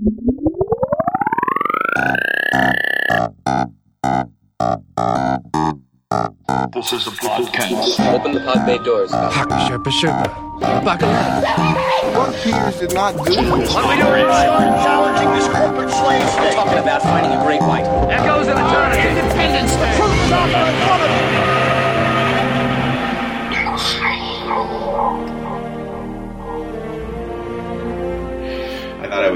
This is a podcast. Open the pod bay doors. Sherpa Sherpa. Buckle up. What Peters did not do. What are we doing? Challenging this corporate slave state. Talking about finding a great white. Echoes of eternity. Independence Day. I thought I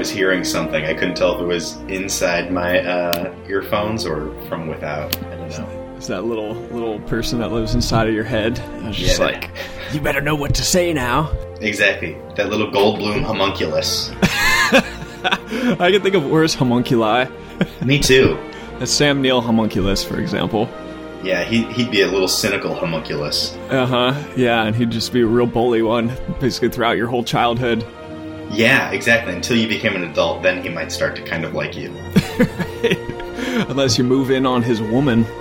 was hearing something. I couldn't tell if it was inside my uh, earphones or from without. I don't know. It's that little little person that lives inside of your head. I was just Yeah, like, you better know what to say now. Exactly. That little Goldblum homunculus. I can think of worse homunculi. Me too. A Sam Neill homunculus, for example. Yeah, he, he'd be a little cynical homunculus. Uh huh. Yeah, and he'd just be a real bully one, basically throughout your whole childhood. Yeah, exactly. Until you became an adult, then he might start to kind of like you. Unless you move in on his woman.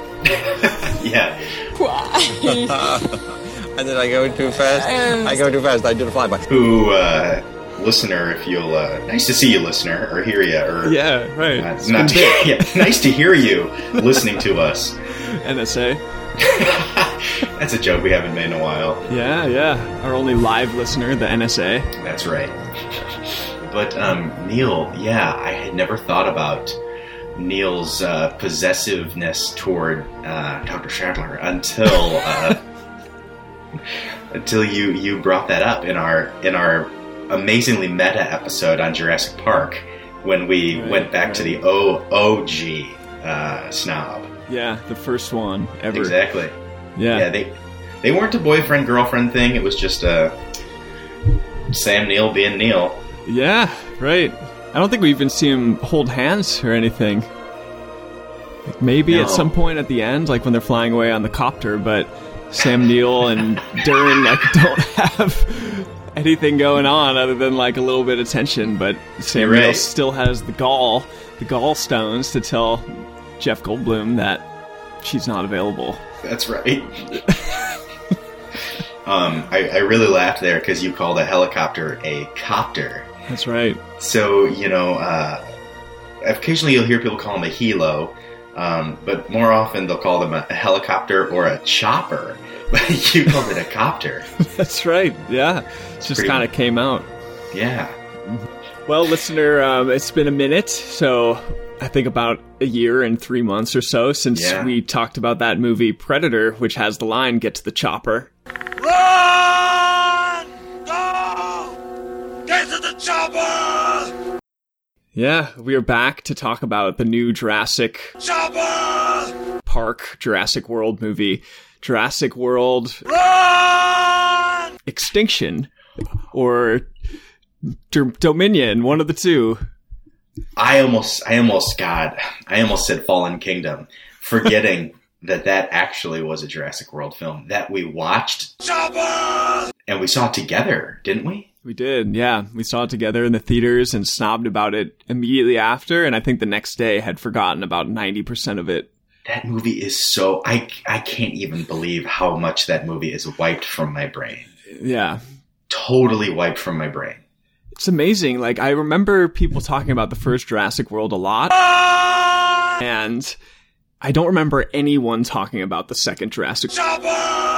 Yeah. And then I go too fast. I go too fast. I did a flyby. Who, uh, listener, if you'll, uh, nice to see you, listener, or hear you, or. Yeah, right. Uh, It's not been to, yeah, nice to hear you listening to us. NSA. That's a joke we haven't made in a while. Yeah, yeah. Our only live listener, the NSA. That's right. But um, Neill, yeah, I had never thought about Neill's uh, possessiveness toward uh, Dr. Sattler until uh, until you you brought that up in our in our amazingly meta episode on Jurassic Park when we Right, went back to the O OG uh, snob. Yeah, the first one ever. Exactly. Yeah. Yeah, they they weren't a boyfriend girlfriend thing. It was just a Sam Neill being Neill. Yeah, right. I don't think we even see him hold hands or anything. Like maybe No. at some point at the end, like when they're flying away on the copter, but Sam Neill and Dern like don't have anything going on other than like a little bit of tension. But Sam You're Neill still has the gall, the gallstones to tell Jeff Goldblum that she's not available. That's right. um, I, I really laughed there because you called a helicopter a copter. That's right. So you know, uh, occasionally you'll hear people call them a helo, um, but more often they'll call them a, a helicopter or a chopper. But you called it a copter. That's right. Yeah, it just kind of came out. Yeah. Well, listener, um, it's been a minute, so I think about a year and three months or so since Yeah. we talked about that movie Predator, which has the line "Get to the chopper." Yeah, we are back to talk about the new Jurassic Chopper! Park, Jurassic World movie, Jurassic World Run! Extinction, or D- Dominion, one of the two. I almost, I almost, God, I almost said Fallen Kingdom, forgetting that that actually was a Jurassic World film that we watched Chopper! and we saw it together, didn't we? We did, yeah. We saw it together in the theaters and snobbed about it immediately after, and I think the next day had forgotten about 90% of it. That movie is so I I can't even believe how much that movie is wiped from my brain. Yeah. Totally wiped from my brain. It's amazing. Like, I remember people talking about the first Jurassic World a lot, and I don't remember anyone talking about the second Jurassic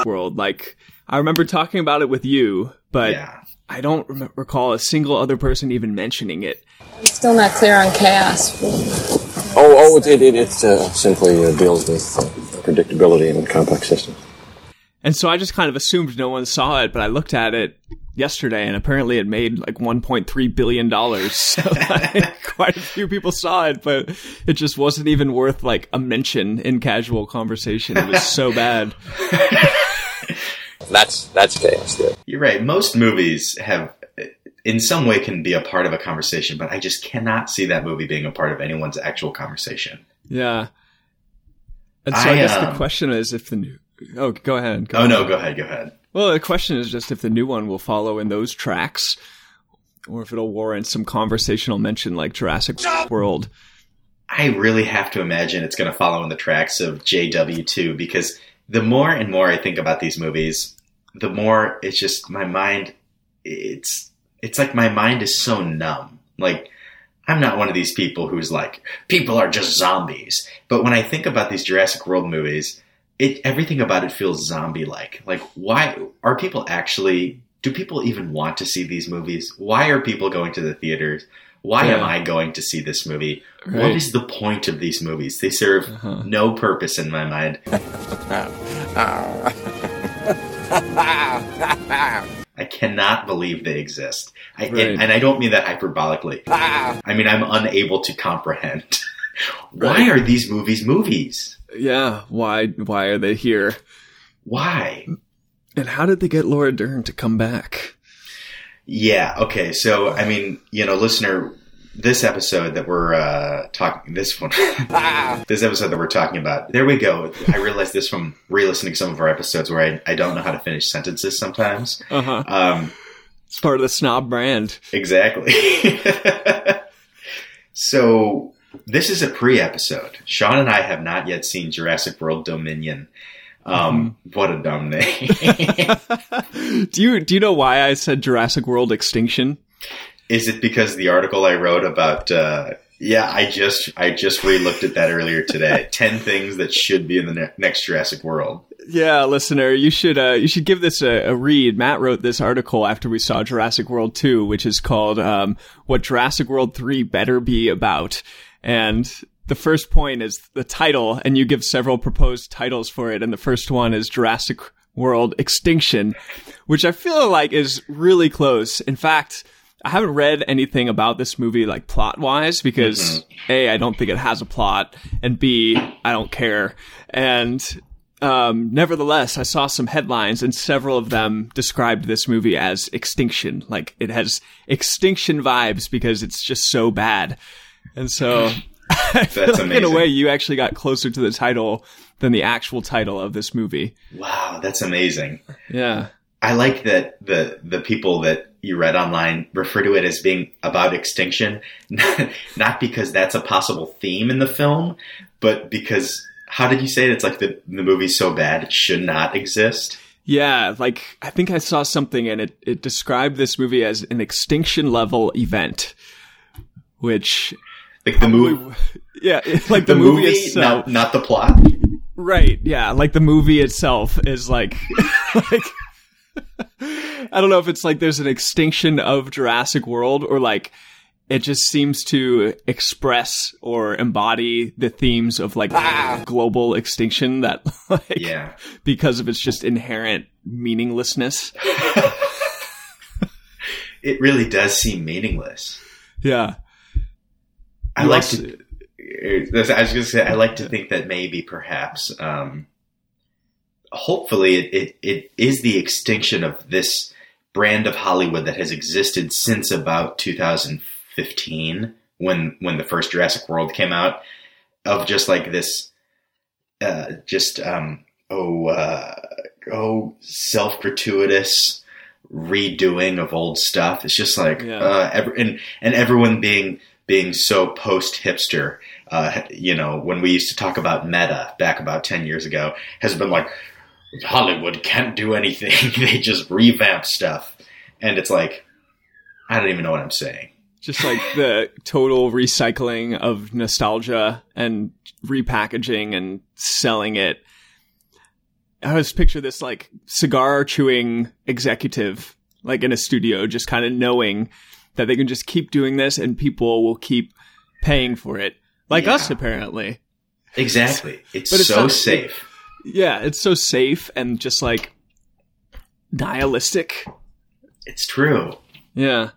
World. Like, I remember talking about it with you, but yeah. I don't rem- recall a single other person even mentioning it. Still not clear on chaos. Oh, oh, it, it, it uh, simply uh, deals with uh, predictability in complex systems. And so I just kind of assumed no one saw it, but I looked at it yesterday and apparently it made like 1.3 billion dollars. So like, quite a few people saw it, but it just wasn't even worth like a mention in casual conversation. It was so bad. That's that's chaos. Yeah. You're right. Most movies have in some way can be a part of a conversation, but I just cannot see that movie being a part of anyone's actual conversation. Yeah. And so I, I, guess um, the question is if the new Oh, go ahead. Go Oh ahead. no, go ahead, go ahead. Well, the question is just if the new one will follow in those tracks or if it'll warrant some conversational mention like Jurassic World. I really have to imagine it's going to follow in the tracks of JW2 because the more and more I think about these movies, the more it's just my mind it's it's like my mind is so numb. Like I'm not one of these people who's like, people are just zombies. But when I think about these Jurassic World movies, it everything about it feels zombie like. Like, why are people actually? Do people even want to see these movies? Why are people going to the theaters? Why am I going to see this movie? What Right. is the point of these movies? They serve Uh-huh. no purpose in my mind. I cannot believe they exist. I, Right. and, and I don't mean that hyperbolically. I mean, I'm unable to comprehend. Why Right. are these movies movies? Yeah, why why are they here? Why? And how did they get Laura Dern to come back? Yeah, okay. So, I mean, you know, listener, this episode that we're uh, talking, this one, this episode that we're talking about, there we go. I realized this from re listening to some of our episodes where I, I don't know how to finish sentences sometimes. Uh-huh. Um, It's part of the snob brand. Exactly. so this is a pre-episode. Sean and I have not yet seen Jurassic World Dominion. Um, What a dumb name! do you do you know why I said Jurassic World Extinction? is it because the article I wrote about? Uh, yeah, I just I just re-looked at that earlier today. Ten things that should be in the ne- next Jurassic World. Yeah, listener, you should uh, you should give this a, a read. Matt wrote this article after we saw Jurassic World 2, which is called um, "What Jurassic World 3 Better Be About," and the first point is the title, and you give several proposed titles for it, and the first one is Jurassic World Extinction, which I feel like is really close. In fact. I haven't read anything about this movie like plot wise because A, I don't think it has a plot, and B, I don't care. And um, nevertheless, I saw some headlines, and several of them described this movie as extinction. Like it has extinction vibes because it's just so bad. And so, That's like in a way, you actually got closer to the title than the actual title of this movie. Wow, that's amazing. Yeah. I like that the the people that you read online refer to it as being about extinction, not because that's a possible theme in the film, but because how did you say it? It's like the the movie's so bad it should not exist. Yeah, like I think I saw something and it, it described this movie as an extinction level event. Which Like the movie, yeah, like the, the, movie, itself. not not the plot. Right, yeah, like the movie itself is like like I don't know if it's like there's an extinction of Jurassic World or like it just seems to express or embody the themes of like ah. global extinction that like Yeah, because of its just inherent meaninglessness. it really does seem meaningless. Yeah. I You like also- to. I was going to say I like to think that maybe perhaps, um, hopefully, it, it it is the extinction of this brand of Hollywood that has existed since about 2015 when when the first Jurassic World came out of just like this, uh, just um, oh uh, oh self gratuitous redoing of old stuff. It's just like Yeah. uh, ev- and and everyone being being so post hipster. Uh, you know, when we used to talk about meta back about ten years ago, has been like Hollywood can't do anything. they just revamp stuff, and it's like I don't even know what I'm saying. Just like the total recycling of nostalgia and repackaging and selling it. I just picture this like cigar chewing executive, like in a studio, just kind of knowing that they can just keep doing this and people will keep paying for it. Like Yeah. us, apparently. Exactly, it's, But it's so not- safe. Yeah, it's so safe and just like nihilistic. It's true. Yeah.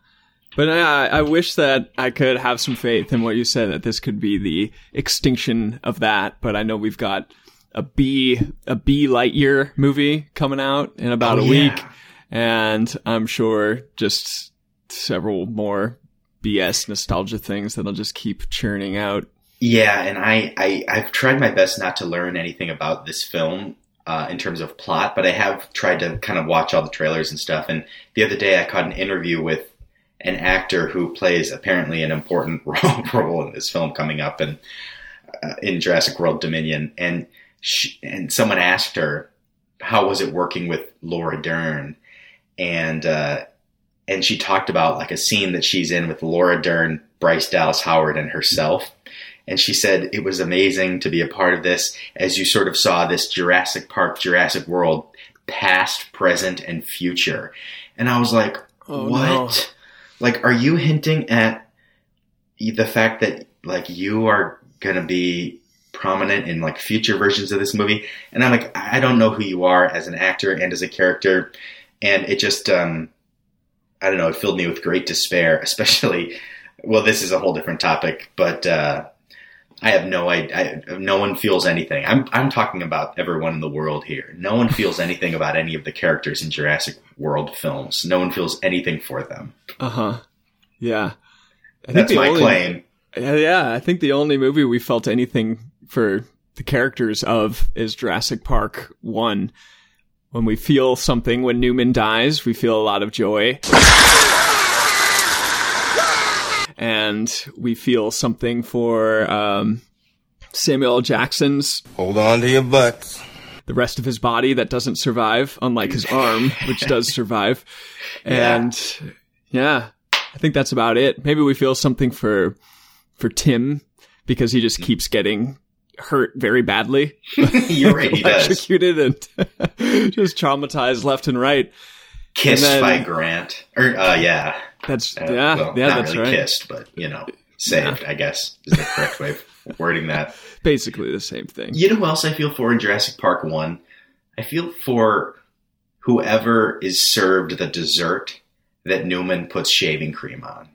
But I, I wish that I could have some faith in what you said that this could be the extinction of that. But I know we've got a B a B Lightyear movie coming out in about Oh, a yeah. week, and I'm sure just several more BS nostalgia things that I'll just keep churning out. Yeah, and I, I I've tried my best not to learn anything about this film uh, in terms of plot, but I have tried to kind of watch all the trailers and stuff. And the other day, I caught an interview with an actor who plays apparently an important role, in this film coming up and uh, in Jurassic World Dominion, and she, and someone asked her how was it working with Laura Dern, and uh, and she talked about like a scene that she's in with Laura Dern Bryce Dallas Howard and herself. And she said it was amazing to be a part of this as you sort of saw this Jurassic Park, Jurassic World, past, present, and future. And I was like, Oh, what? no. Like, are you hinting at the fact that like you are gonna be prominent in like future versions of this movie? And I'm like, I don't know who you are as an actor and as a character, and it just, um, I don't know, it filled me with great despair, especially. Well, this is a whole different topic, but uh, I have no idea. I, no one feels anything. I'm I'm talking about everyone in the world here. No one feels anything about any of the characters in Jurassic World films. No one feels anything for them. Uh huh. Yeah. I That's my only- claim. Yeah, yeah, I think the only movie we felt anything for the characters of is Jurassic Park 1. When we feel something when Newman dies, we feel a lot of joy. And we feel something for um, Samuel L. Jackson's Hold on to your butts. the rest of his body that doesn't survive, unlike his arm, which does survive. And yeah, I think that's about it. Maybe we feel something for for Tim because he just keeps getting hurt very badly, You're right. Electrocuted, and just traumatized left and right. Kissed And then- by Grant. Or uh, yeah. That's Uh, yeah, well, yeah, that's really right. kissed, but you know, saved. I guess is the correct way of wording that. Basically the same thing. You know who else I feel for in Jurassic Park 1? I feel for whoever is served the dessert that Newman puts shaving cream on.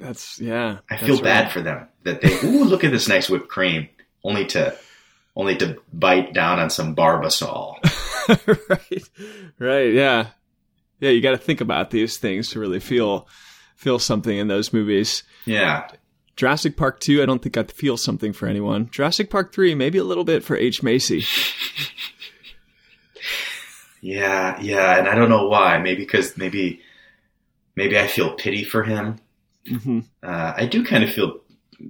That's yeah. I that's feel bad right. for them that they, ooh, look at this nice whipped cream, only to, only to bite down on some Barbasol. right, right, yeah, yeah. You got to think about these things to really feel feel something in those movies. Yeah. Jurassic Park 2, I don't think I feel something for anyone. Jurassic Park 3, maybe a little bit for H. Macy. Yeah, yeah, and I don't know why. Maybe because maybe, maybe I feel pity for him. hmm Uh, I do kind of feel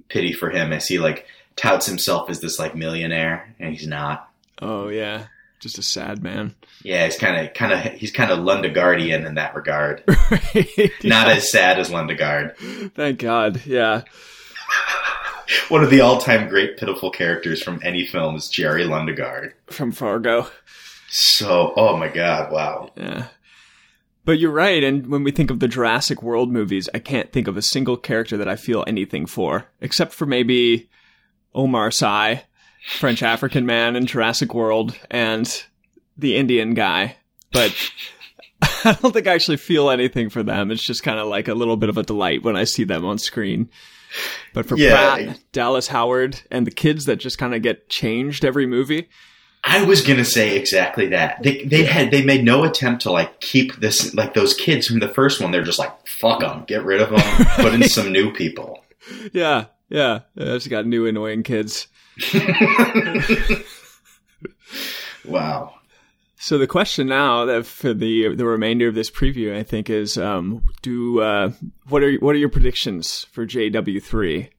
pity for him I see like touts himself as this like millionaire, and he's not. Oh, yeah. Just a sad man. Yeah, he's kind of, kind of, he's kind of Lundegaardian in that regard. right. Not as sad as Lundegaard. Thank God. Yeah. One of the all-time great pitiful characters from any film is Jerry Lundegaard. From Fargo. So, oh my god, wow. Yeah. But you're right. And when we think of the Jurassic World movies, I can't think of a single character that I feel anything for, except for maybe Omar Sy, French African man in Jurassic World, and the Indian guy. But I don't think I actually feel anything for them. It's just kind of like a little bit of a delight when I see them on screen. But for Yeah. Pratt, Dallas Howard, and the kids that just kind of get changed every movie, I was gonna say exactly that. They they had they made no attempt to like keep this like those kids from the first one. They're just like fuck them, get rid of them, put in some new people. yeah, yeah, I just got new annoying kids. Wow. So the question now that for the the remainder of this preview, I think, is um, do uh, what are what are your predictions for JW three?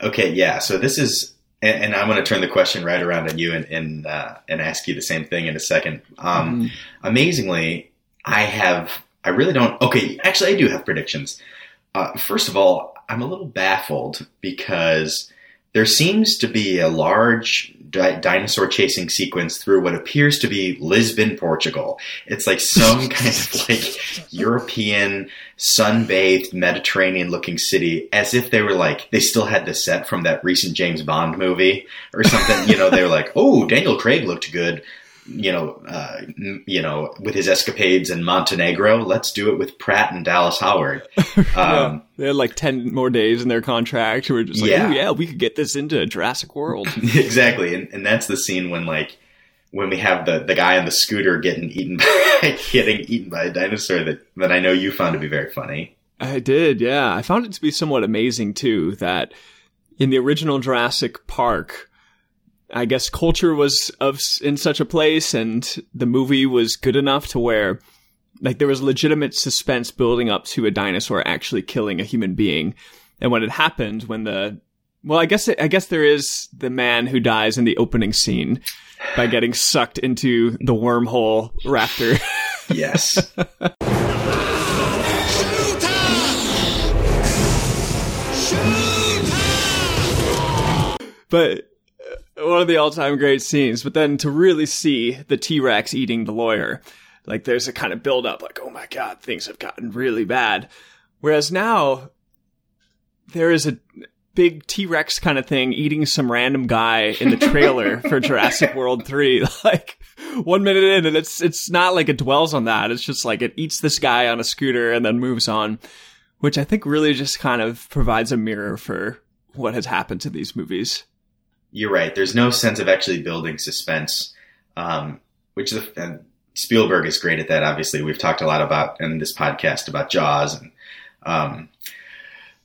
Okay, yeah. So this is, and, and I'm going to turn the question right around on you and and, uh, and ask you the same thing in a second. Um, Amazingly, I have, I really don't. Okay, actually, I do have predictions. Uh, first of all, I'm a little baffled because there seems to be a large di- dinosaur chasing sequence through what appears to be Lisbon, Portugal. It's like some kind of like European sunbathed Mediterranean looking city as if they were like they still had the set from that recent James Bond movie or something. you know, they were like, "Oh, Daniel Craig looked good." You know, uh, you know, with his escapades in Montenegro, let's do it with Pratt and Dallas Howard. Um, They had like ten more days in their contract. We are just like, Yeah. oh yeah, we could get this into Jurassic World. exactly, and, and that's the scene when like when we have the the guy on the scooter getting eaten by getting eaten by a dinosaur that that I know you found to be very funny. I did, yeah. I found it to be somewhat amazing too that in the original Jurassic Park, I guess culture was of in such a place, and the movie was good enough to where, like, there was legitimate suspense building up to a dinosaur actually killing a human being, and when it happened, when the well, I guess it, I guess there is the man who dies in the opening scene by getting sucked into the wormhole raptor. Yes. but one of the all-time great scenes. But then to really see the T-Rex eating the lawyer, like there's a kind of build-up, like oh my god, things have gotten really bad. Whereas now there is a big T-Rex kind of thing eating some random guy in the trailer for Jurassic World 3. Like one minute in and it's it's not like it dwells on that. It's just like it eats this guy on a scooter and then moves on, which I think really just kind of provides a mirror for what has happened to these movies. You're right. There's no sense of actually building suspense, um, which the, and Spielberg is great at that. Obviously, we've talked a lot about in this podcast about Jaws and um,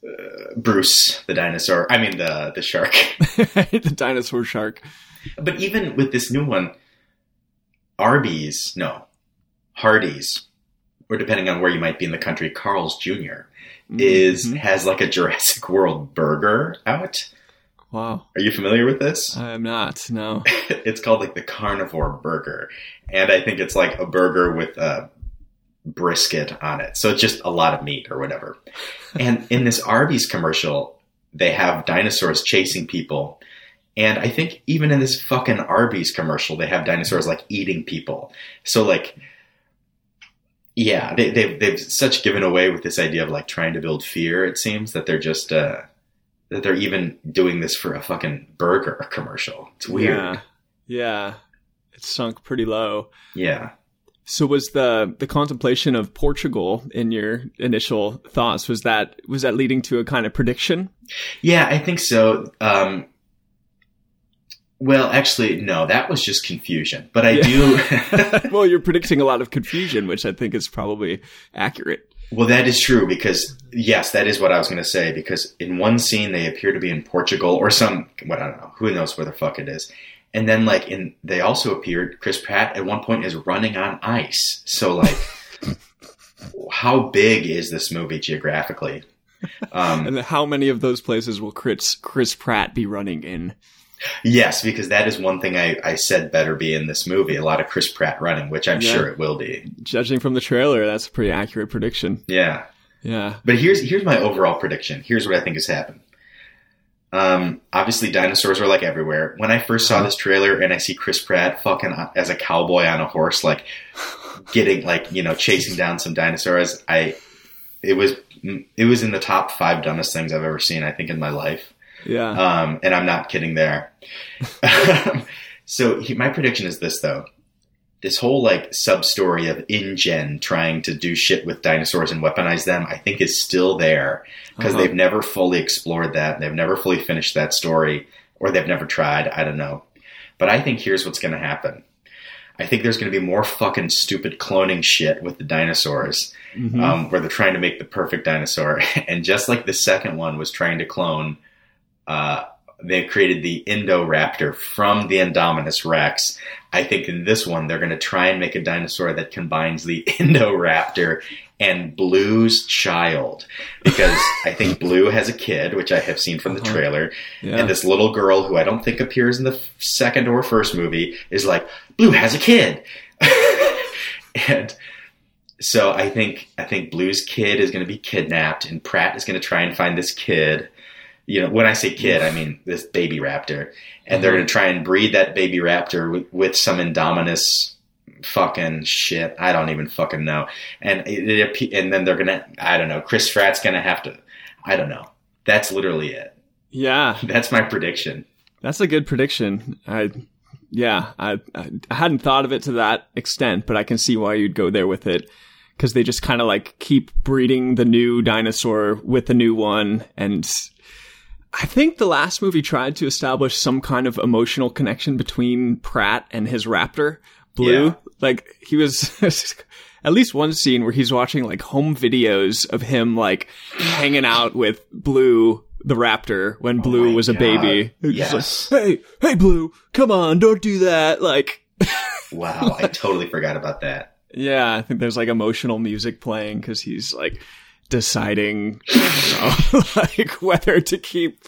uh, Bruce the dinosaur. I mean the the shark. the dinosaur shark. But even with this new one, Arby's, no, Hardee's, or depending on where you might be in the country, Carl's Jr. is Mhm. has like a Jurassic World burger out. Wow. Are you familiar with this? I am not. No. it's called like the carnivore burger and i think it's like a burger with a brisket on it so it's just a lot of meat or whatever and in this arby's commercial they have dinosaurs chasing people and i think even in this fucking arby's commercial they have dinosaurs like eating people so like yeah they, they've, they've such given away with this idea of like trying to build fear it seems that they're just uh that they're even doing this for a fucking burger commercial it's weird Yeah. Yeah. It sunk pretty low. yeah. So was the the contemplation of Portugal in your initial thoughts was that was that leading to a kind of prediction? Yeah, I think so. Um, well, actually, no, that was just confusion. But I Yeah. do. well, you're predicting a lot of confusion, which I think is probably accurate. Well, that is true because yes, that is what I was going to say. Because in one scene, they appear to be in Portugal or some. What I don't know. Who knows where the fuck it is. And then, like, in they also appeared. Chris Pratt at one point is running on ice. So, like, how big is this movie geographically? Um, And how many of those places will Chris Chris Pratt be running in? Yes, because that is one thing I, I said better be in this movie. A lot of Chris Pratt running, which I'm Yeah. sure it will be. Judging from the trailer, that's a pretty accurate prediction. Yeah. Yeah. But here's here's my overall prediction. Here's what I think has happened. Um, obviously, dinosaurs are like everywhere. When I first saw this trailer and I see Chris Pratt fucking as a cowboy on a horse, like getting like you know chasing down some dinosaurs, I it was it was in the top five dumbest things I've ever seen. I think in my life. Yeah. Um, and I'm not kidding there. so he, my prediction is this though. This whole like sub story of InGen trying to do shit with dinosaurs and weaponize them, I think is still there because Uh-huh. they've never fully explored that. They've never fully finished that story or they've never tried. I don't know. But I think here's what's going to happen. I think there's going to be more fucking stupid cloning shit with the dinosaurs Mhm. um, where they're trying to make the perfect dinosaur. And just like the second one was trying to clone, uh, they created the Indoraptor from the Indominus Rex. I think in this one, they're going to try and make a dinosaur that combines the Indoraptor and Blue's child. Because I think Blue has a kid, which I have seen from the Uh-huh. trailer. yeah. And this little girl, who I don't think appears in the second or first movie, is like, Blue has a kid. and so I think I think Blue's kid is going to be kidnapped, and Pratt is going to try and find this kid. You know, when I say kid, I mean this baby raptor, and they're mm-hmm. going to try and breed that baby raptor with, with some Indominus fucking shit. I don't even fucking know. And it, it, and then they're gonna. I don't know. Chris Pratt's going to have to. I don't know. That's literally it. yeah. That's my prediction. That's a good prediction. I, yeah, I, I I hadn't thought of it to that extent, but I can see why you'd go there with it because they just kind of like keep breeding the new dinosaur with the new one, and I think the last movie tried to establish some kind of emotional connection between Pratt and his raptor, Blue. Yeah. Like he was. At least one scene where he's watching like home videos of him like hanging out with Blue the raptor when oh Blue Oh my was a God. baby. Yes. like, hey, hey, Blue, come on, don't do that. Like, Wow, I totally forgot about that. yeah, I think there's like emotional music playing because he's like deciding, you know, like whether to keep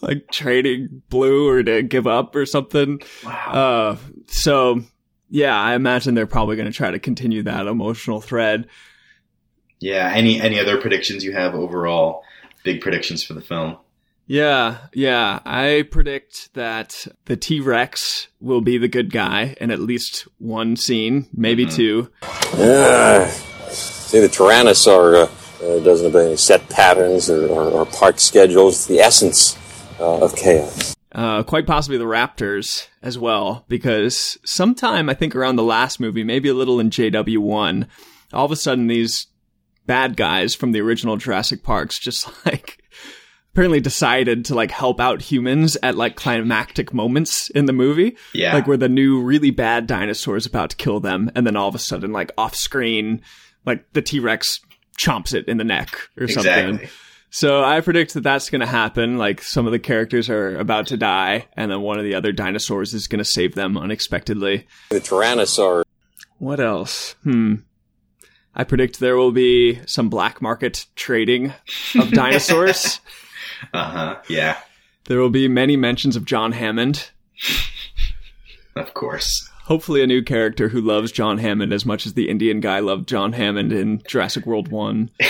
like trading Blue or to give up or something. Wow. Uh, so yeah, I imagine they're probably going to try to continue that emotional thread. Yeah. Any any other predictions you have overall? Big predictions for the film. Yeah, yeah. I predict that the T Rex will be the good guy in at least one scene, maybe two. Uh, see, the Tyrannosaur uh, uh, doesn't obey any set patterns or, or, or park schedules. It's the essence uh, of chaos. Uh, quite possibly the Raptors as well, because sometime I think around the last movie, maybe a little in JW1, all of a sudden these bad guys from the original Jurassic Parks just like apparently decided to like help out humans at like climactic moments in the movie. Yeah. Like where the new really bad dinosaur is about to kill them, and then all of a sudden, like off screen, like the T Rex chomps it in the neck or something. Exactly. So I predict that that's going to happen. Like some of the characters are about to die, and then one of the other dinosaurs is going to save them unexpectedly. The Tyrannosaur What else? Hmm. I predict there will be some black market trading of dinosaurs. Uh huh. Yeah. there will be many mentions of John Hammond. Of course. Hopefully, a new character who loves John Hammond as much as the Indian guy loved John Hammond in Jurassic World One.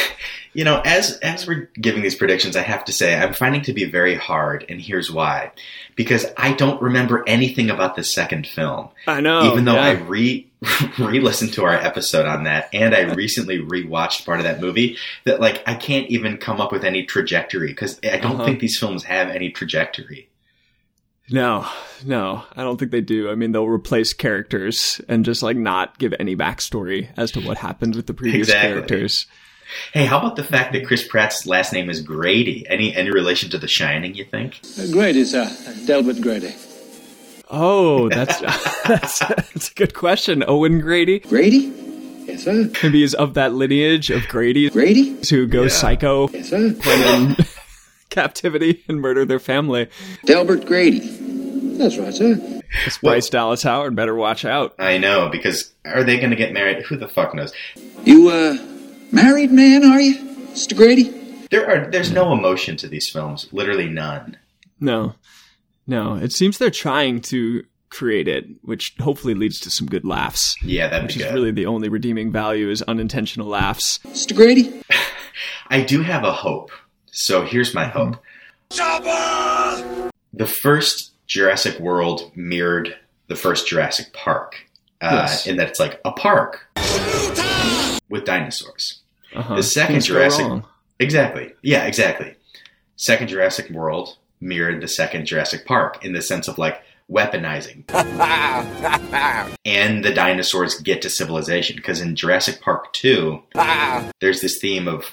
You know, as as we're giving these predictions, I have to say I'm finding it to be very hard, and here's why: because I don't remember anything about the second film. I know, even though yeah. I re re-listened to our episode on that, and I recently rewatched part of that movie. That like I can't even come up with any trajectory because I don't Uh-huh. think these films have any trajectory. No, no, I don't think they do. I mean, they'll replace characters and just like not give any backstory as to what happened with the previous Exactly. characters. Hey, how about the fact that Chris Pratt's last name is Grady? Any any relation to The Shining? You think? Uh, Grady, sir. Delbert Grady. Oh, that's that's, that's a good question. Owen Grady, Grady? Yes, sir. maybe he's of that lineage of Grady Grady? who go psycho Yes, sir. when in captivity and murder their family. Delbert Grady. That's right, sir. This Bryce Dallas Howard better watch out. I know because are they going to get married? Who the fuck knows? You, uh, married man, are you, Mr. Grady? There are there's no emotion to these films, literally none. No, no. It seems they're trying to create it, which hopefully leads to some good laughs. Yeah, that'd Which be is really the only redeeming value is unintentional laughs. Mr. Grady? I do have a hope. So here's my hope. The first Jurassic World mirrored the first Jurassic Park, uh, Yes. in that it's like a park with dinosaurs. Uh-huh. The second Things Jurassic, exactly, yeah, exactly. Second Jurassic World mirrored the second Jurassic Park in the sense of like weaponizing, and the dinosaurs get to civilization because in Jurassic Park two, there's this theme of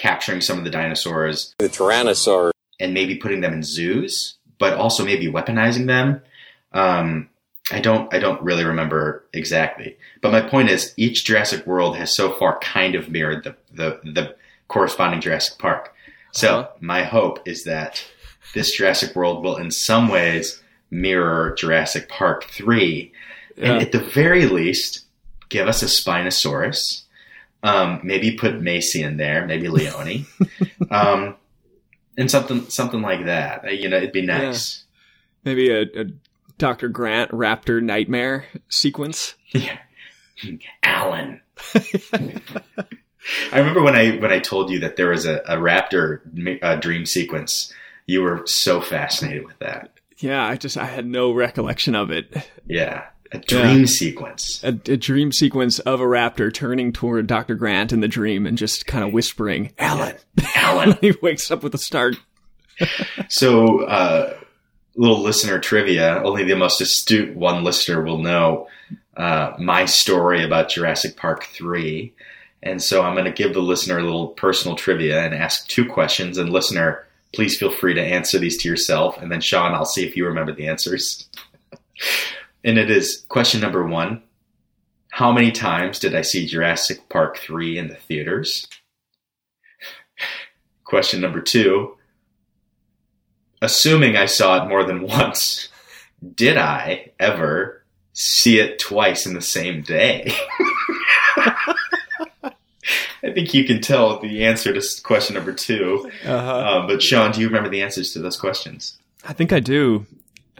capturing some of the dinosaurs The Tyrannosaur and maybe putting them in zoos, but also maybe weaponizing them. Um, I don't I don't really remember exactly. But my point is each Jurassic World has so far kind of mirrored the the, the corresponding Jurassic Park. So Uh-huh. my hope is that this Jurassic World will in some ways mirror Jurassic Park 3 Yeah. and at the very least give us a Spinosaurus. Um, maybe put Macy in there, maybe Leoni. um, and something something like that. Uh, You know, it'd be nice. Maybe a, a Dr. Grant Raptor nightmare sequence. Yeah. Alan. I remember when I when I told you that there was a, a raptor uh, dream sequence. You were so fascinated with that. Yeah, I just I had no recollection of it. Yeah, a dream sequence. A, a dream sequence of a raptor turning toward Dr. Grant in the dream and just kind of whispering, "Alan." Alan. he wakes up with a start. So, uh, little listener trivia. Only the most astute one listener will know uh, my story about Jurassic Park 3. And so I'm going to give the listener a little personal trivia and ask two questions. And listener, please feel free to answer these to yourself. And then, Sean, I'll see if you remember the answers. and it is question number one How many times did I see Jurassic Park 3 in the theaters? Question number two assuming I saw it more than once, did I ever see it twice in the same day? I think you can tell the answer to question number 2 Uh-huh. Um, but Sean, do you remember the answers to those questions? I think I do.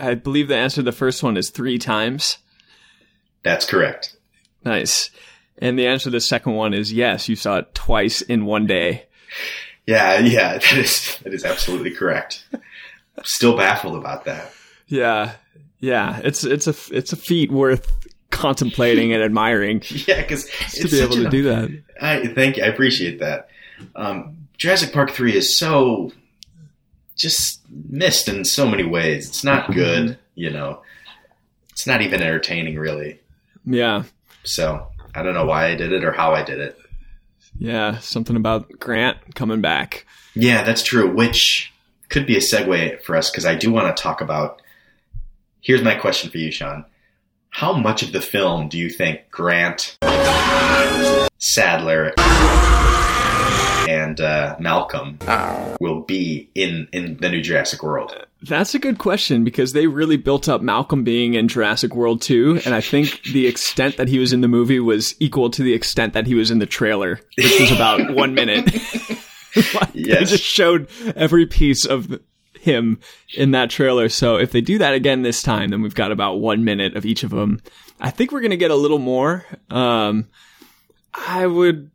I believe the answer to the first one is three times. That's correct. Nice. And the answer to the second one is yes, you saw it twice in one day. Yeah, yeah, that is that is absolutely correct. I'm still baffled about that. Yeah, yeah. It's it's a it's a feat worth contemplating and admiring Yeah, because to be able to do that. I thank you. I appreciate that. Um, Jurassic Park three is so just missed in so many ways. It's not mm-hmm. good, you know. It's not even entertaining, really. Yeah, So I don't know why I did it or how I did it. yeah. Something about Grant coming back. Yeah, that's true. Which could be a segue for us because I do want to talk about. Here's my question for you, Sean. How much of the film do you think Grant, Sattler, and uh, Malcolm will be in in the new Jurassic World? That's a good question because they really built up Malcolm being in Jurassic World 2, and I think the extent that he was in the movie was equal to the extent that he was in the trailer, which was about one minute. Like, They just showed every piece of him in that trailer. So if they do that again this time, then we've got about one minute of each of them. I think we're going to get a little more. Um, I would,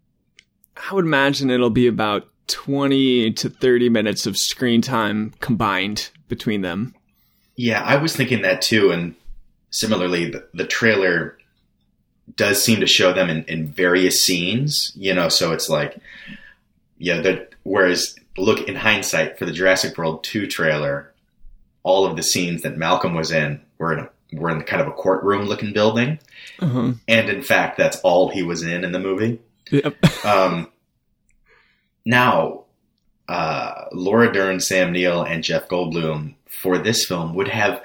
I would imagine it'll be about 20 to 30 minutes of screen time combined between them. Yeah, I was thinking that too. And similarly, the, the trailer does seem to show them in, in various scenes, you know, so it's like, yeah, the, whereas look in hindsight for the Jurassic World 2 trailer, all of the scenes that Malcolm was in were in a, were in kind of a courtroom looking building. Uh-huh. And in fact, that's all he was in in the movie. Yep. Um, now, uh, Laura Dern, Sam Neill, and Jeff Goldblum for this film would have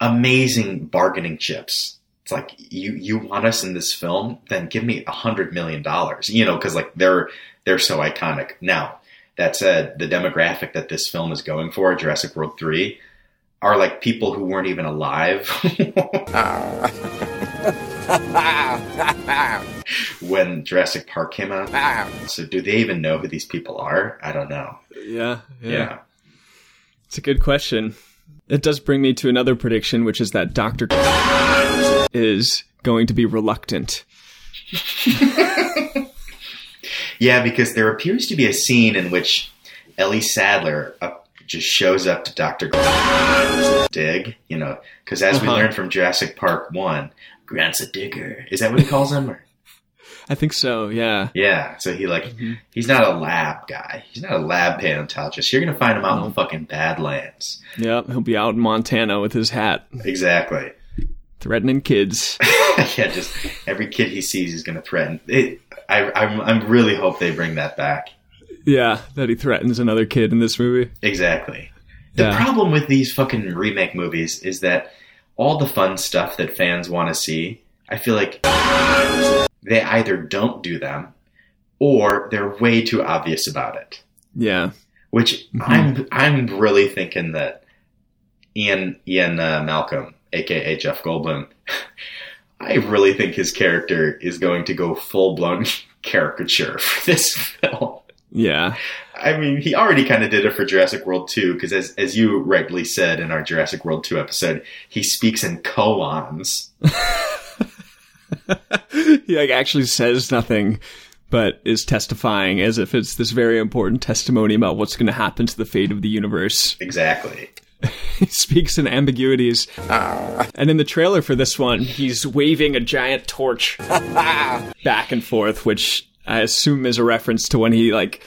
amazing bargaining chips. It's like you you want us in this film, then give me a hundred million dollars. You know, because like they're they're so iconic. Now that said, the demographic that this film is going for, Jurassic World three, are like people who weren't even alive when Jurassic Park came out. So do they even know who these people are? I don't know. Yeah, yeah. Yeah. It's a good question. It does bring me to another prediction, which is that Dr. is going to be reluctant. Yeah, because there appears to be a scene in which Ellie Sattler uh, just shows up to Dr. dig, you know, because as we Uh-huh. learned from Jurassic Park 1, Grant's a digger. Is that what he calls him? Or- I think so, yeah. yeah, so he like, mm-hmm. he's not a lab guy. He's not a lab paleontologist. You're going to find him out in the fucking Badlands. Yep, he'll be out in Montana with his hat, Exactly. threatening kids. yeah, just every kid he sees is going to threaten. It, I, I'm, I'm really hope they bring that back. yeah, that he threatens another kid in this movie. Exactly. The Yeah. problem with these fucking remake movies is that all the fun stuff that fans want to see, I feel like they either don't do them or they're way too obvious about it. Yeah. Which I'm I'm really thinking that Ian Ian uh, Malcolm, aka Jeff Goldblum, I really think his character is going to go full blown caricature for this film. Yeah. I mean, he already kind of did it for Jurassic World 2, because as, as you rightly said in our Jurassic World 2 episode, he speaks in koans. he like actually says nothing but is testifying as if it's this very important testimony about what's going to happen to the fate of the universe. Exactly. he speaks in ambiguities. Ah. And in the trailer for this one, he's waving a giant torch back and forth, which I assume is a reference to when he like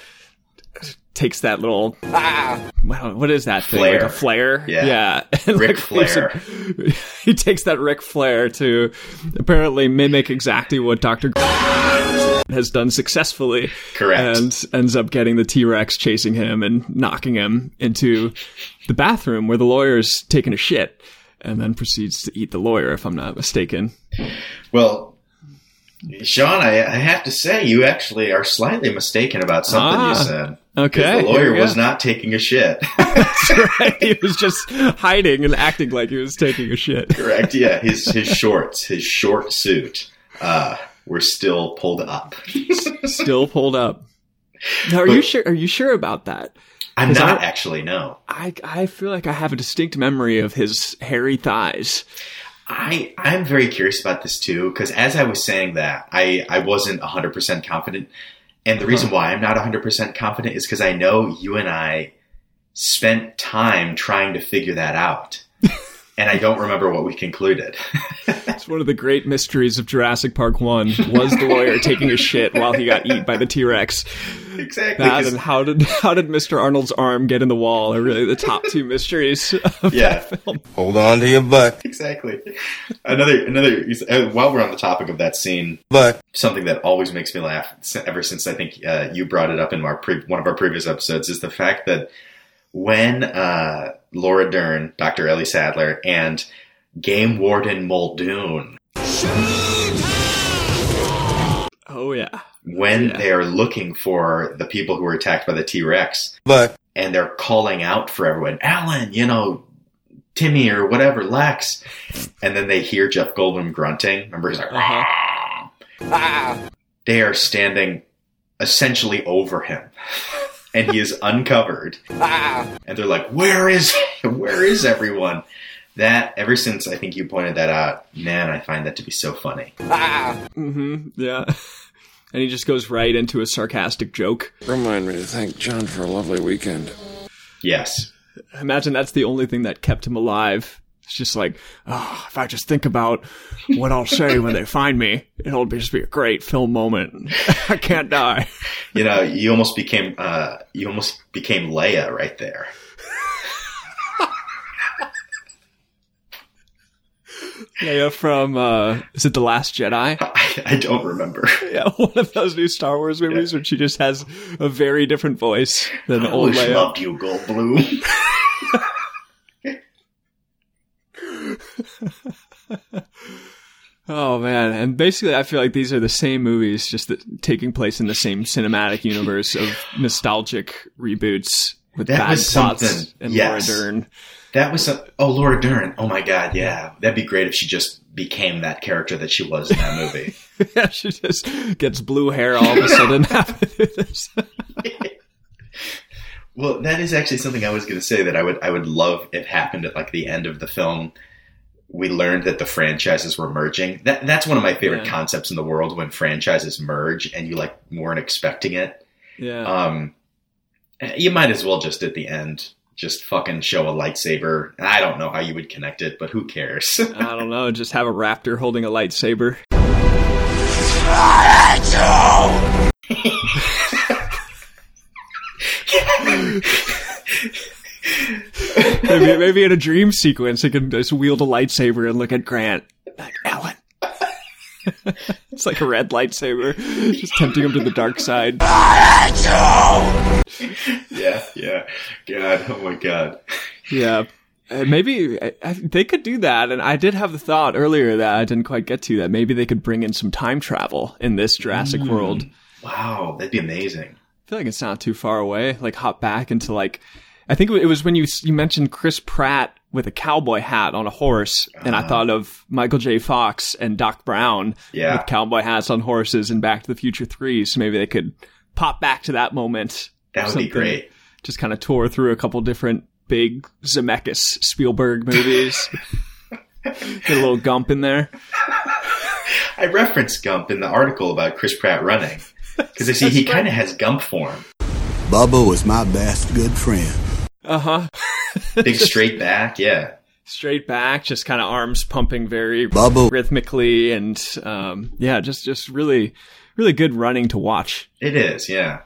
takes that little ah. wow, what is that thing? Like a flare? Yeah. Yeah. And, Ric like, Flair. he takes that Ric Flair to apparently mimic exactly what Dr. has done successfully. Correct. And ends up getting the T Rex chasing him and knocking him into the bathroom where the lawyer's taking a shit and then proceeds to eat the lawyer, if I'm not mistaken. Well, Sean, I, I have to say, you actually are slightly mistaken about something Ah, you said. Okay. The lawyer was not taking a shit. That's right. He was just hiding and acting like he was taking a shit. Correct. Yeah. His, his shorts, his short suit, uh, were still pulled up. Still pulled up. Now, are you sure? Are you sure about that? I'm not I- actually, no. I I feel like I have a distinct memory of his hairy thighs. I I'm very curious about this too because as I was saying that I I wasn't 100 percent confident, And the reason why I'm not 100% confident is because I know you and I spent time trying to figure that out. and I don't remember what we concluded. It's one of the great mysteries of Jurassic Park 1 was the lawyer taking a shit while he got eaten by the T-Rex. Exactly. That 'cause- and how did how did Mr. Arnold's arm get in the wall are really the top two mysteries of Yeah. that film. Hold on to your butt. exactly. Another, another. Uh, while we're on the topic of that scene, but something that always makes me laugh ever since I think uh, you brought it up in our pre- one of our previous episodes is the fact that when uh, Laura Dern, Dr. Ellie Sattler, and Game Warden Muldoon, Oh yeah. When Yeah. they are looking for the people who were attacked by the T Rex, But and they're calling out for everyone, Alan, you know, Timmy or whatever, Lex, and then they hear Jeff Goldblum grunting. Remember, he's like, "Ah." they are standing essentially over him, and he is uncovered, and they're like, "Where is, where is everyone?" That ever since I think you pointed that out, man, I find that to be so funny. Mm-hmm. Yeah. And he just goes right into a sarcastic joke. Remind me to thank John for a lovely weekend. Yes, Imagine that's the only thing that kept him alive. It's just like, oh, if I just think about what I'll say when they find me, it'll just be a great film moment. I can't die. you know, you almost became, uh, you almost became Leia right there. Leia from uh is it The Last Jedi? I, I don't remember. Yeah, one of those new Star Wars movies where she just has a very different voice than I old always Leia. loved you, Goldblum. Oh man, and basically I feel like these are the same movies just that, taking place in the same cinematic universe of nostalgic reboots with That bad plots something. and Yes. Dern. That was some, oh Laura Dern. Oh my god, yeah, that'd be great if she just became that character that she was in that movie. yeah, she just gets blue hair all of a sudden. well, that is actually something I was going to say that I would I would love if happened at like the end of the film. We learned that the franchises were merging. That that's one of my favorite Yeah. concepts in the world when franchises merge and you like weren't expecting it. yeah. Um, you might as well just at the end just fucking show a lightsaber. I don't know how you would connect it, but who cares? I don't know, just have a raptor holding a lightsaber. maybe, maybe in a dream sequence, he can just wield a lightsaber and look at Grant. Like, Ellen. It's like a red lightsaber, just tempting him to the dark side. yeah, yeah. God, oh my god. Yeah. Uh, maybe I, I, they could do that, and I did have the thought earlier that I didn't quite get to that. Maybe they could bring in some time travel in this Jurassic World. Wow, that'd be amazing. I feel like it's not too far away. Like hop back into like, I think it was when you you mentioned Chris Pratt with a cowboy hat on a horse, and I uh-huh. thought of Michael J. Fox and Doc Brown Yeah. with cowboy hats on horses in Back to the Future Three. So maybe they could pop back to that moment. That would be great. Just kind of tour through a couple different big Zemeckis Spielberg movies. Get a little Gump in there. I referenced Gump in the article about Chris Pratt running. Because I see he kind of has Gump form. Bubba was my best good friend. Uh huh. Big straight back, yeah. straight back, just kind of arms pumping very Bubba. rhythmically, and um, yeah, just just really really good running to watch. It is, yeah.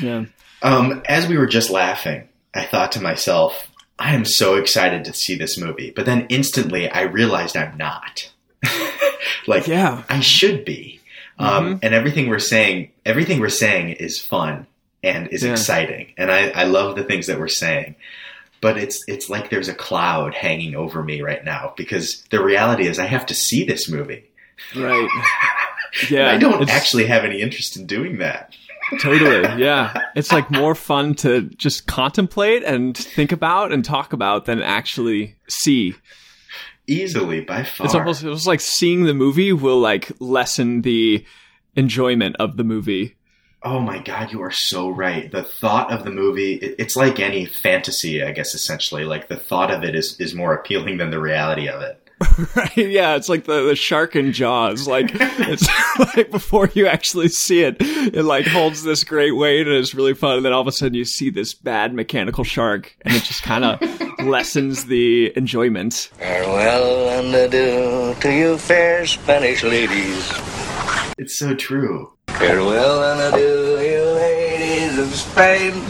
Yeah, Um, as we were just laughing, I thought to myself, I am so excited to see this movie. But then instantly I realized I'm not. like, Yeah. I should be. Um, and everything we're saying, everything we're saying is fun and is Yeah. exciting. And I, I love the things that we're saying. But it's it's like there's a cloud hanging over me right now because the reality is I have to see this movie. right. Yeah, I don't actually have any interest in doing that. totally. Yeah, it's like more fun to just contemplate and think about and talk about than actually see. Easily by far. It's almost it's like seeing the movie will like lessen the enjoyment of the movie. Oh my god, you are so right. The thought of the movie, it, it's like any fantasy, I guess, essentially. Like the thought of it is, is more appealing than the reality of it. right? Yeah, it's like the, the shark in Jaws. Like it's like before you actually see it, it like holds this great weight and it's really fun. And then all of a sudden you see this bad mechanical shark, and it just kind of lessens the enjoyment. Farewell and adieu to you fair Spanish ladies. It's so true. Farewell and adieu, you ladies of Spain.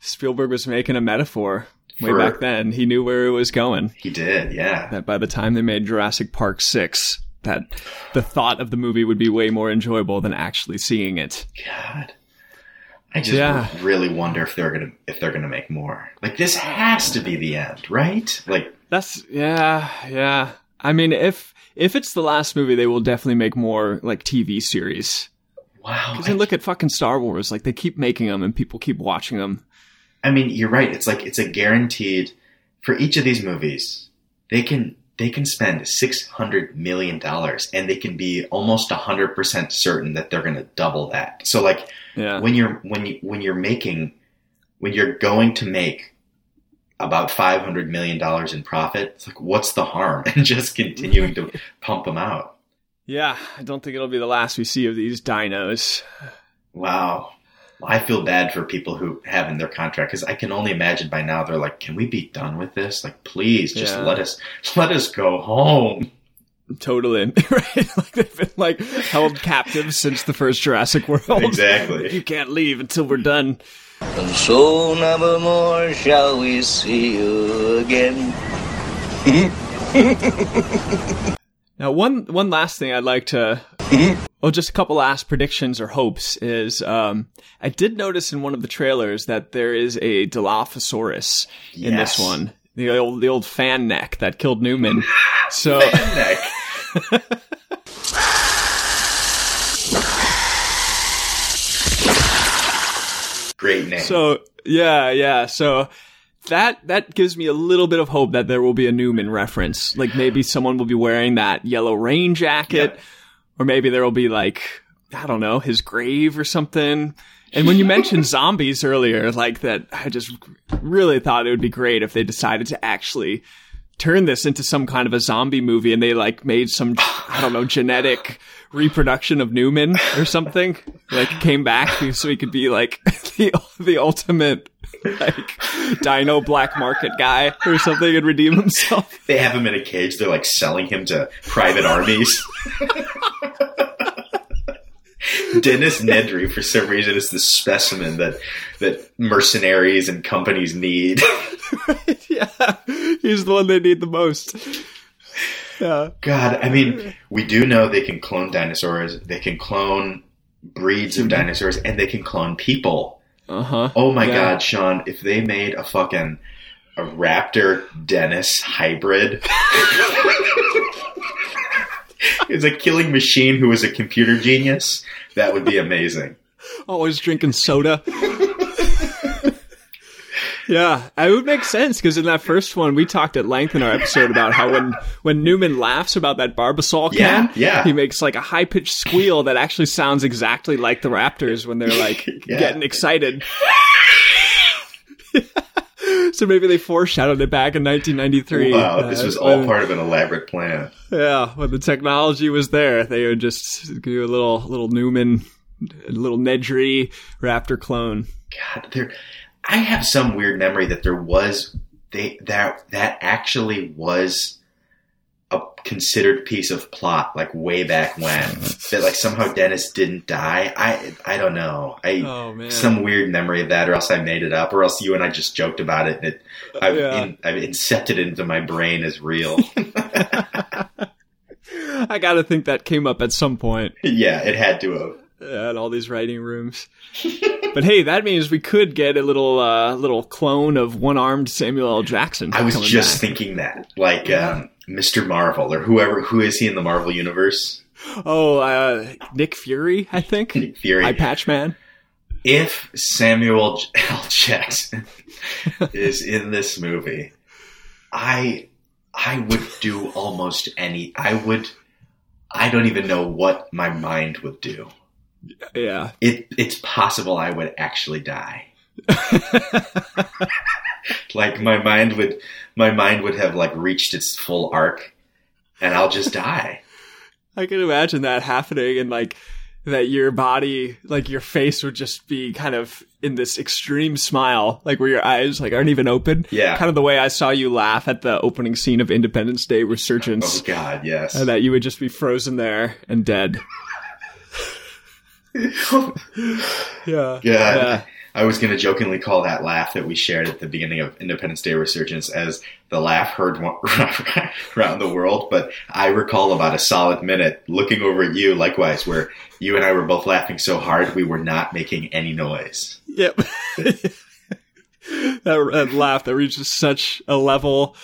Spielberg was making a metaphor way For- back then. He knew where it was going. He did, yeah. That by the time they made Jurassic Park six, that the thought of the movie would be way more enjoyable than actually seeing it. God. I just Yeah. really wonder if they're gonna if they're gonna make more. Like this has to be the end, right? Like That's yeah, yeah. I mean, if if it's the last movie, they will definitely make more like TV series. Wow. Because then look at fucking Star Wars. Like they keep making them, and people keep watching them. I mean, you're right. It's like it's a guaranteed for each of these movies. They can they can spend six hundred million dollars, and they can be almost hundred percent certain that they're going to double that. So, like Yeah, when you're when you when you're making when you're going to make about five hundred million dollars in profit, it's like what's the harm in just continuing to pump them out? Yeah. I don't think it'll be the last we see of these dinos. Wow. I feel bad for people who have in their contract because I can only imagine by now they're like, "Can we be done with this? Like, please, just Yeah. let us let us go home." Totally, right? Like they've been like held captive since the first Jurassic World. Exactly. You can't leave until we're done. And so never more shall we see you again. Now, one one last thing I'd like to, well, just a couple last predictions or hopes is, um, I did notice in one of the trailers that there is a Dilophosaurus in this one, the old the old fan neck that killed Newman. So Neck. Great name. so yeah yeah so. That that gives me a little bit of hope that there will be a Newman reference. Like maybe someone will be wearing that yellow rain jacket, Yeah. or maybe there will be like I don't know his grave or something. And when you mentioned zombies earlier, like that, I just really thought it would be great if they decided to actually turn this into some kind of a zombie movie and they like made some I don't know genetic reproduction of Newman or something. Like came back so he could be like the the ultimate like dino black market guy or something and redeem himself. they have him in a cage. They're like selling him to private armies. Dennis Nedry, for some reason, is the specimen that that mercenaries and companies need. yeah, he's the one they need the most. Yeah. God, I mean, we do know they can clone dinosaurs. They can clone breeds of mm-hmm. dinosaurs, and they can clone people. Uh huh. Oh my Yeah. God, Sean! If they made a fucking a raptor Dennis hybrid. It's a killing machine who is a computer genius. That would be amazing. Always drinking soda. Yeah, it would make sense because in that first one, we talked at length in our episode about how when when Newman laughs about that Barbasol can, yeah. yeah. he makes like a high pitched squeal that actually sounds exactly like the Raptors when they're like Yeah. getting excited. so maybe they foreshadowed it back in 1993. Wow, this uh, was all when- part of an elaborate plan. Yeah, when the technology was there, they would just do a little little Newman, a little Nedry Raptor clone. God, there. I have some weird memory that there was they that that actually was a considered piece of plot, like way back when. that like somehow Dennis didn't die. I I don't know. I Oh man, some weird memory of that, or else I made it up, or else you and I just joked about it. And it I've, Yeah. in, I've incepted it into my brain as real. I gotta think that came up at some point yeah, it had to have. in all these writing rooms. but hey, that means we could get a little uh, little clone of one armed Samuel L. Jackson. I was just back. thinking that, like um, Mr. Marvel or whoever. Who is he in the Marvel universe? Oh, uh, Nick Fury, I think. Nick Fury. Eye Patch Man. if Samuel L. Jackson is in this movie, I I would do almost any. I would. I don't even know what my mind would do. Yeah. It it's possible I would actually die. like my mind would my mind would have like reached its full arc and I'll just die. I can imagine that happening and like that your body, like your face would just be kind of in this extreme smile, like where your eyes like aren't even open. Yeah. Kind of the way I saw you laugh at the opening scene of Independence Day Resurgence. Oh God, yes. And that you would just be frozen there and dead. yeah. Yeah. I was going to jokingly call that laugh that we shared at the beginning of Independence Day Resurgence as the laugh heard around the world. But I recall about a solid minute looking over at you, likewise, where you and I were both laughing so hard we were not making any noise. Yep. that, that laugh that reaches such a level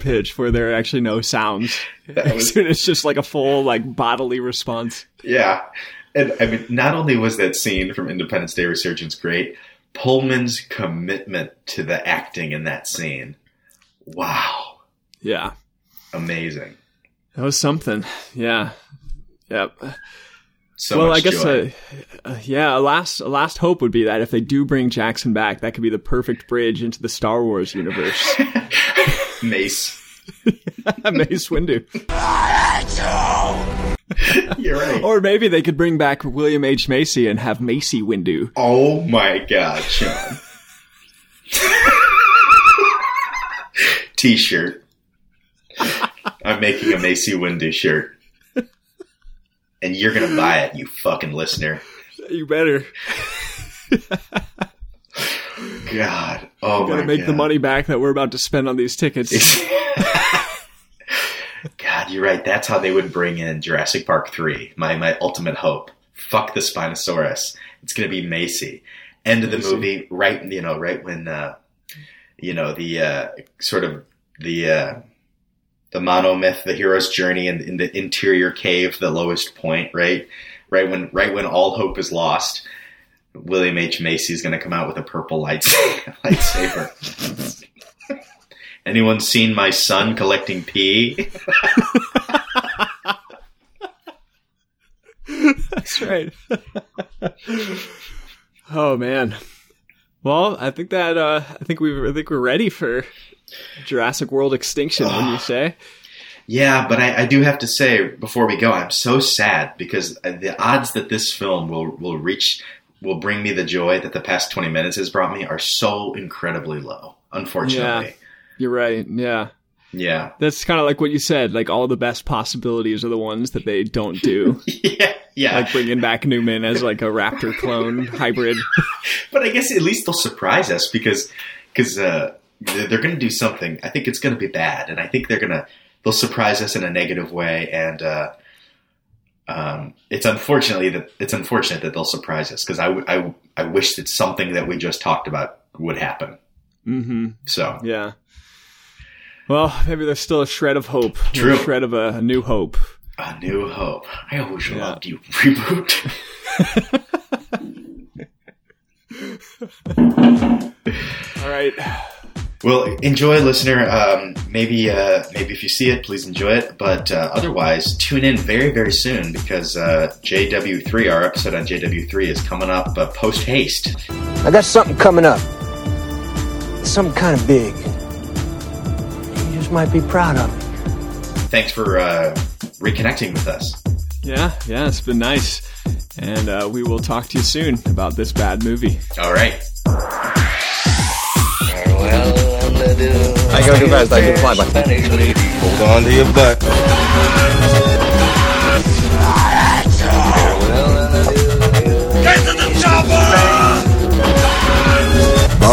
pitch where there are actually no sounds. was- it's just like a full like bodily response. Yeah. And I mean, not only was that scene from Independence Day Resurgence great, Pullman's commitment to the acting in that scene. Wow. Yeah. Amazing. That was something. Yeah. Yep. So well, I guess, joy. uh, uh, yeah. A last, a last hope would be that if they do bring Jackson back, that could be the perfect bridge into the Star Wars universe. Mace. Mace Windu. You're right. Or maybe they could bring back William H Macy and have Macy Windu. Oh my god, Sean. T-shirt. I'm making a Macy Windu shirt. And you're gonna buy it, you fucking listener. You better. God. Oh Gotta my make god. the money back that we're about to spend on these tickets. God, you're right. That's how they would bring in Jurassic Park 3. My my ultimate hope. Fuck the Spinosaurus. It's gonna be Macy. End of the movie, right you know, right when uh you know, the uh sort of the uh the monomyth, the hero's journey in, in the interior cave, the lowest point, right? Right when right when all hope is lost, William H. Macy is gonna come out with a purple lights- lightsaber. Anyone seen my son collecting pee? That's right. oh man. Well, I think that uh, I think we I think we're ready for Jurassic World Extinction. When you say, Yeah, but I, I do have to say before we go, I'm so sad because the odds that this film will will reach will bring me the joy that the past 20 minutes has brought me are so incredibly low. Unfortunately, you're right. Yeah, yeah, that's kind of like what you said. Like all the best possibilities are the ones that they don't do. yeah, yeah. Like bringing back Newman as like a raptor clone hybrid. but I guess at least they'll surprise us because because uh, they're, going to do something. I think it's going to be bad, and I think they're going to they'll surprise us in a negative way. And uh, um, it's unfortunately that it's unfortunate that they'll surprise us because I, w- I w- I wish that something that we just talked about would happen. Mm-hmm. So Yeah. Well, maybe there's still a shred of hope. True. A shred of a, a new hope. a new hope. I always loved you. Reboot. All right. Well, enjoy, listener. Um, maybe, uh, maybe if you see it, please enjoy it. But uh, otherwise, tune in very, very soon because uh, JW3, our episode on JW3, is coming up uh, post haste. I got something coming up. Something kind of big. You just might be proud of me. Thanks for uh, reconnecting with us. Yeah, yeah, it's been nice. And uh, we will talk to you soon about this bad movie. All right. I go too fast, I can fly by. Hold on to your butt.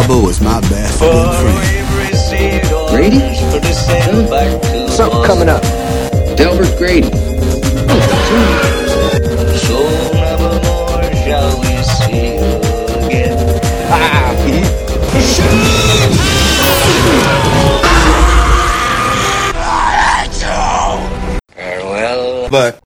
Bubba was my best good friend. Grady? Something coming up. Delbert Grady. So never more shall we see you again. Farewell. But